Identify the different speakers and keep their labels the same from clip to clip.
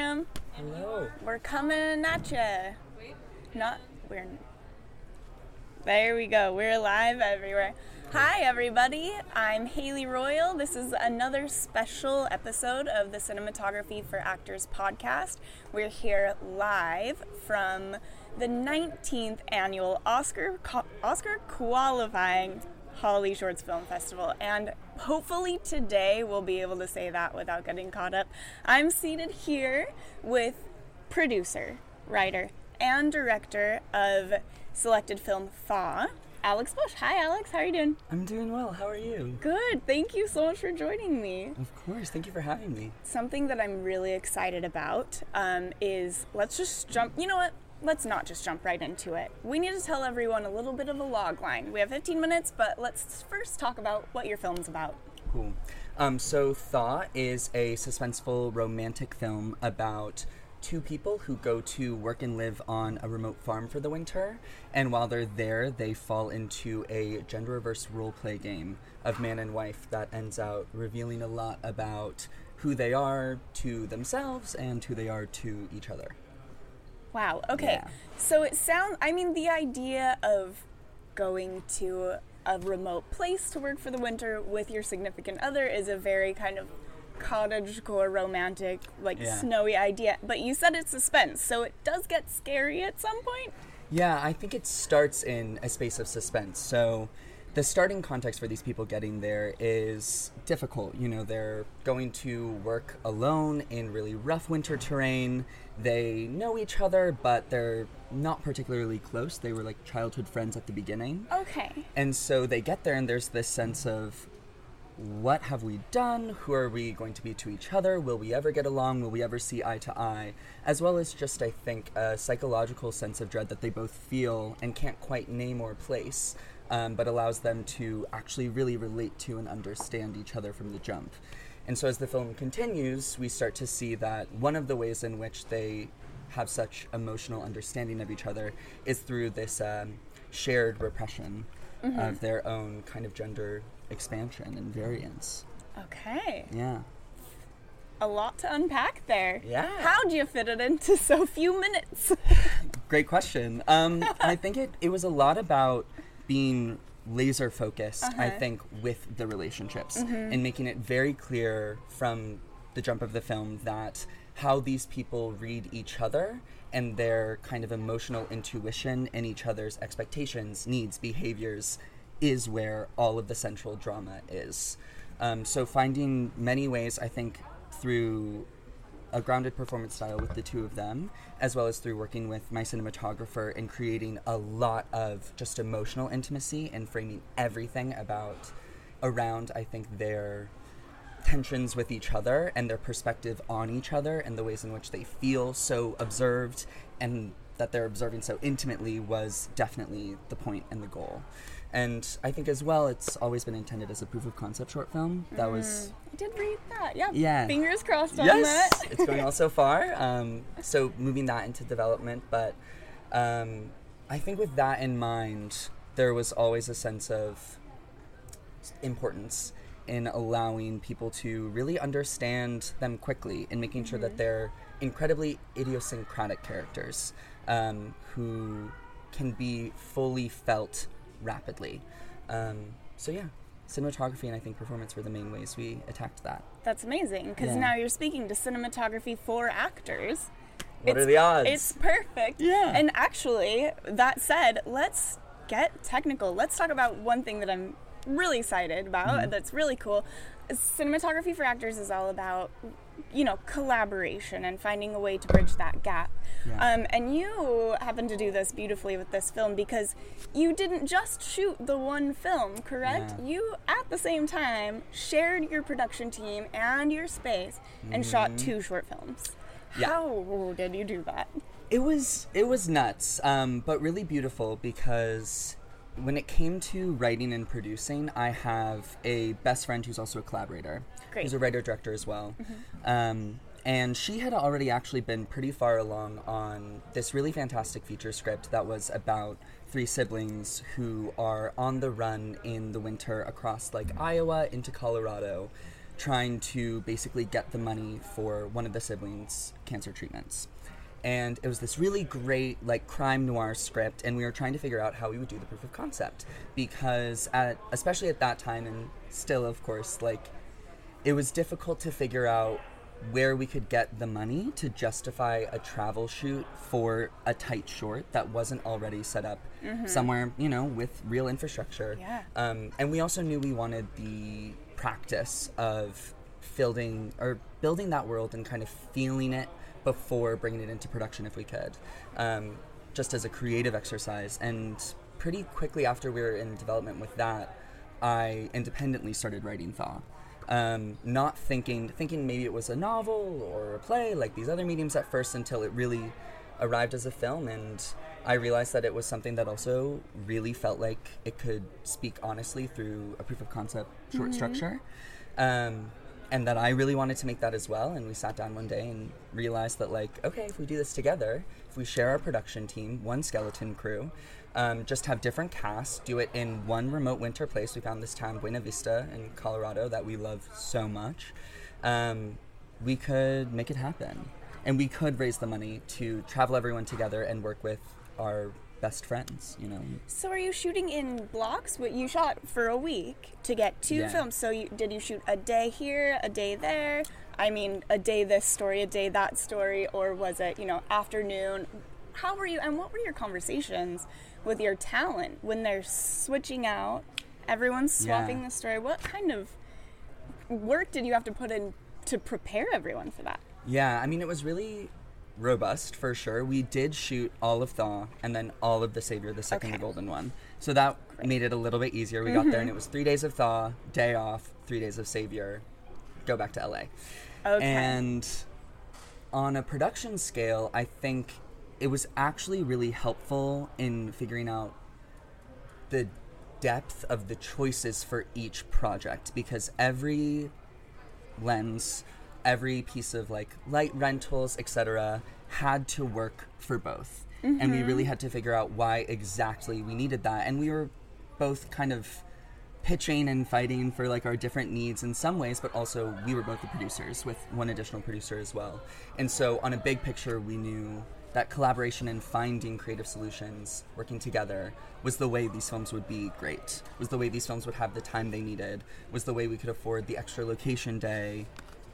Speaker 1: Hello.
Speaker 2: We're coming at you. Not we're. There we go. We're live everywhere. Hi, everybody. I'm Haley Royal. This is another special episode of the Cinematography for Actors podcast. We're here live from the 19th annual Oscar Oscar qualifying HollyShorts Film Festival, and hopefully today we'll be able to say that without getting caught up. I'm seated here with producer, writer, and director of selected film Thaw, Alex Bush. Hi, Alex. How are you doing?
Speaker 1: I'm doing well. How are you?
Speaker 2: Good. Thank you so much for joining me.
Speaker 1: Of course. Thank you for having me.
Speaker 2: Something that I'm really excited about um, is let's just jump. You know what? Let's not just jump right into it. We need to tell everyone a little bit of a log line. We have 15 minutes, but let's first talk about what your film's about.
Speaker 1: Cool. Um, so, Thaw is a suspenseful romantic film about two people who go to work and live on a remote farm for the winter. And while they're there, they fall into a gender reverse role play game of man and wife that ends out revealing a lot about who they are to themselves and who they are to each other.
Speaker 2: Wow. Okay. Yeah. So it sounds. I mean, the idea of going to a remote place to work for the winter with your significant other is a very kind of cottagecore romantic like yeah. snowy idea but you said it's suspense so it does get scary at some point
Speaker 1: yeah i think it starts in a space of suspense so the starting context for these people getting there is difficult. You know, they're going to work alone in really rough winter terrain. They know each other, but they're not particularly close. They were like childhood friends at the beginning.
Speaker 2: Okay.
Speaker 1: And so they get there, and there's this sense of what have we done? Who are we going to be to each other? Will we ever get along? Will we ever see eye to eye? As well as just, I think, a psychological sense of dread that they both feel and can't quite name or place um, but allows them to actually really relate to and understand each other from the jump. And so as the film continues, we start to see that one of the ways in which they have such emotional understanding of each other is through this um, shared repression mm-hmm. of their own kind of gender expansion and variance.
Speaker 2: Okay.
Speaker 1: Yeah.
Speaker 2: A lot to unpack there.
Speaker 1: Yeah.
Speaker 2: How'd you fit it into so few minutes?
Speaker 1: Great question. Um, I think it, it was a lot about being laser focused, uh-huh. I think, with the relationships mm-hmm. and making it very clear from the jump of the film that how these people read each other and their kind of emotional intuition and each other's expectations, needs, behaviors is where all of the central drama is. Um, so, finding many ways, I think, through a grounded performance style with the two of them, as well as through working with my cinematographer and creating a lot of just emotional intimacy and framing everything about around, I think, their tensions with each other and their perspective on each other and the ways in which they feel so observed and that they're observing so intimately was definitely the point and the goal. And I think as well, it's always been intended as a proof of concept short film. That mm. was.
Speaker 2: I did read that. Yeah.
Speaker 1: Yeah.
Speaker 2: Fingers crossed on
Speaker 1: yes, that. it's going well so far. Um, so moving that into development, but um, I think with that in mind, there was always a sense of importance in allowing people to really understand them quickly and making sure mm-hmm. that they're incredibly idiosyncratic characters um, who can be fully felt rapidly. Um, so yeah, cinematography and I think performance were the main ways we attacked that.
Speaker 2: That's amazing because yeah. now you're speaking to cinematography for actors.
Speaker 1: What it's, are the odds?
Speaker 2: It's perfect.
Speaker 1: Yeah.
Speaker 2: And actually, that said, let's get technical. Let's talk about one thing that I'm really excited about. Mm-hmm. That's really cool. Cinematography for actors is all about you know, collaboration and finding a way to bridge that gap. Yeah. Um, and you happen to do this beautifully with this film because you didn't just shoot the one film, correct? Yeah. You, at the same time, shared your production team and your space and mm-hmm. shot two short films. Yeah. How did you do that?
Speaker 1: It was it was nuts, um, but really beautiful because when it came to writing and producing, I have a best friend who's also a collaborator.
Speaker 2: Great.
Speaker 1: Who's a writer director as well. Mm-hmm. Um, and she had already actually been pretty far along on this really fantastic feature script that was about three siblings who are on the run in the winter across like Iowa into Colorado trying to basically get the money for one of the siblings' cancer treatments. And it was this really great, like, crime noir script, and we were trying to figure out how we would do the proof of concept. Because, at, especially at that time, and still, of course, like, it was difficult to figure out where we could get the money to justify a travel shoot for a tight short that wasn't already set up somewhere, you know, with real infrastructure.
Speaker 2: Yeah.
Speaker 1: Um, and we also knew we wanted the practice of building or building that world and kind of feeling it before bringing it into production if we could, um, just as a creative exercise. And pretty quickly after we were in development with that, I independently started writing Thaw. Um, not thinking thinking maybe it was a novel or a play like these other mediums at first until it really arrived as a film and I realized that it was something that also really felt like it could speak honestly through a proof of concept short structure. Um, and that I really wanted to make that as well. And we sat down one day and realized that, like, okay, if we do this together, if we share our production team, one skeleton crew, um, just have different casts, do it in one remote winter place. We found this town, Buena Vista, in Colorado, that we love so much. Um, we could make it happen. And we could raise the money to travel everyone together and work with our best friends, you know?
Speaker 2: So are you shooting in blocks? What you shot for a week to get two
Speaker 1: Yeah.
Speaker 2: films. So you, did you shoot a day here, a day there? I mean, a day this story, a day that story, or was it you know afternoon? How were you? And what were your conversations with your talent when they're switching out? Everyone's
Speaker 1: Yeah.
Speaker 2: swapping the story. What kind of work did you have to put in to prepare everyone for that?
Speaker 1: Yeah, I mean, it was really robust for sure. We did shoot all of Thaw and then all of The Savior, the second
Speaker 2: Okay.
Speaker 1: the golden one. So that made it a little bit easier. We got there and mm-hmm. it was three days of Thaw, day off, three days of Savior, go back to LA.
Speaker 2: Okay.
Speaker 1: And on a production scale, I think it was actually really helpful in figuring out the depth of the choices for each project because every lens, every piece of like light rentals, etc., had to work for both. And we really mm-hmm. had to figure out why exactly we needed that. And we were both kind of pitching and fighting for like our different needs in some ways, but also we were both the producers with one additional producer as well. And so on a big picture, we knew that collaboration and finding creative solutions, working together, was the way these films would be great. Was the way these films would have the time they needed. Was the way we could afford the extra location day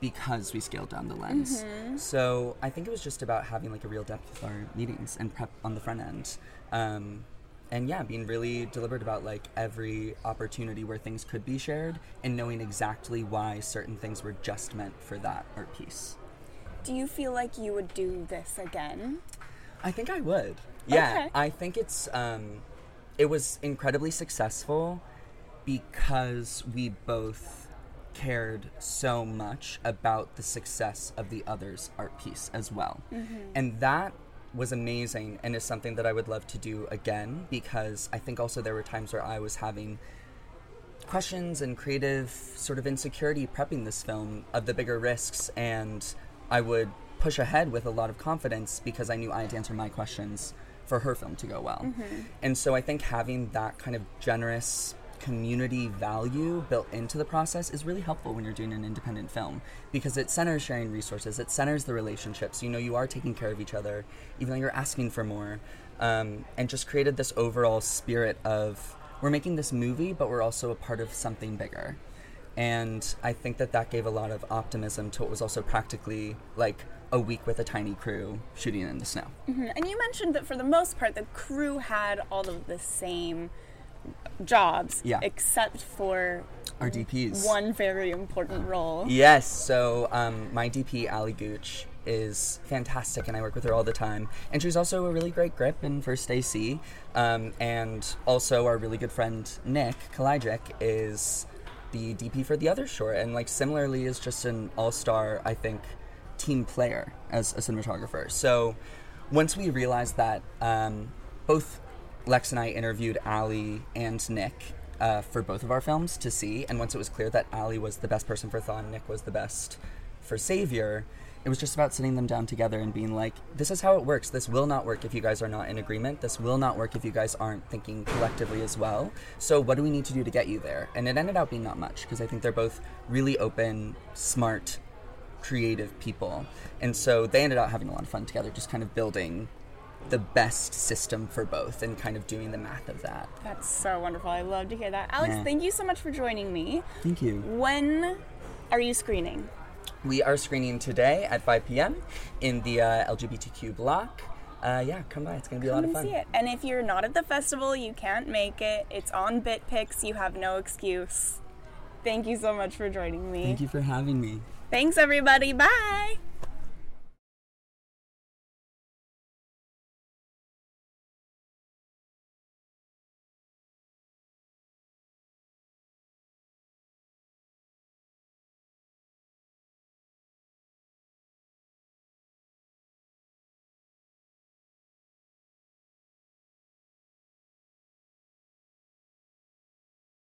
Speaker 1: because we scaled down the lens. So I think it was just about having like a real depth with our meetings and prep on the front end. Um, and yeah, being really deliberate about like every opportunity where things could be shared and knowing exactly why certain things were just meant for that art piece.
Speaker 2: Do you feel like you would do this again?
Speaker 1: I think I would. Yeah,
Speaker 2: Okay.
Speaker 1: I think it's um, it was incredibly successful because we both cared so much about the success of the other's art piece as well, mm-hmm. and that was amazing and is something that I would love to do again because I think also there were times where I was having questions and creative sort of insecurity prepping this film of the bigger risks and I would push ahead with a lot of confidence because I knew I had to answer my questions for her film to go well. Mm-hmm. And so I think having that kind of generous community value built into the process is really helpful when you're doing an independent film because it centers sharing resources, it centers the relationships. You know, you are taking care of each other, even though you're asking for more, um, and just created this overall spirit of we're making this movie, but we're also a part of something bigger. And I think that that gave a lot of optimism to what was also practically like a week with a tiny crew shooting in the snow.
Speaker 2: Mhm. And you mentioned that for the most part, the crew had all of the same jobs,
Speaker 1: Yeah.
Speaker 2: except for
Speaker 1: Our DPs.
Speaker 2: one very important role.
Speaker 1: Yes. So um, my DP, Ali Gooch, is fantastic, and I work with her all the time. And she's also a really great grip in First AC. Um, and also, our really good friend Nick Kalajik is the DP for the other short, and like similarly is just an all-star, I think, team player as a cinematographer. So once we realized that, um, both Lex and I interviewed Ali and Nick uh, for both of our films to see, and once it was clear that Ali was the best person for Thaw and Nick was the best for Savior, it was just about sitting them down together and being like, this is how it works. This will not work if you guys are not in agreement. This will not work if you guys aren't thinking collectively as well. So, what do we need to do to get you there? And it ended up being not much because I think they're both really open, smart, creative people. And so they ended up having a lot of fun together, just kind of building the best system for both and kind of doing the math of that.
Speaker 2: That's so wonderful. I love to hear that. Alex,
Speaker 1: Yeah.
Speaker 2: thank you so much for joining me.
Speaker 1: Thank you.
Speaker 2: When are you screening?
Speaker 1: We are screening today at 5 p.m. in the uh, LGBTQ block. Uh, yeah, come by. It's going to be a lot of fun.
Speaker 2: see it. And if you're not at the festival, you can't make it. It's on BitPix. You have no excuse. Thank you so much for joining me.
Speaker 1: Thank you for having me.
Speaker 2: Thanks, everybody. Bye.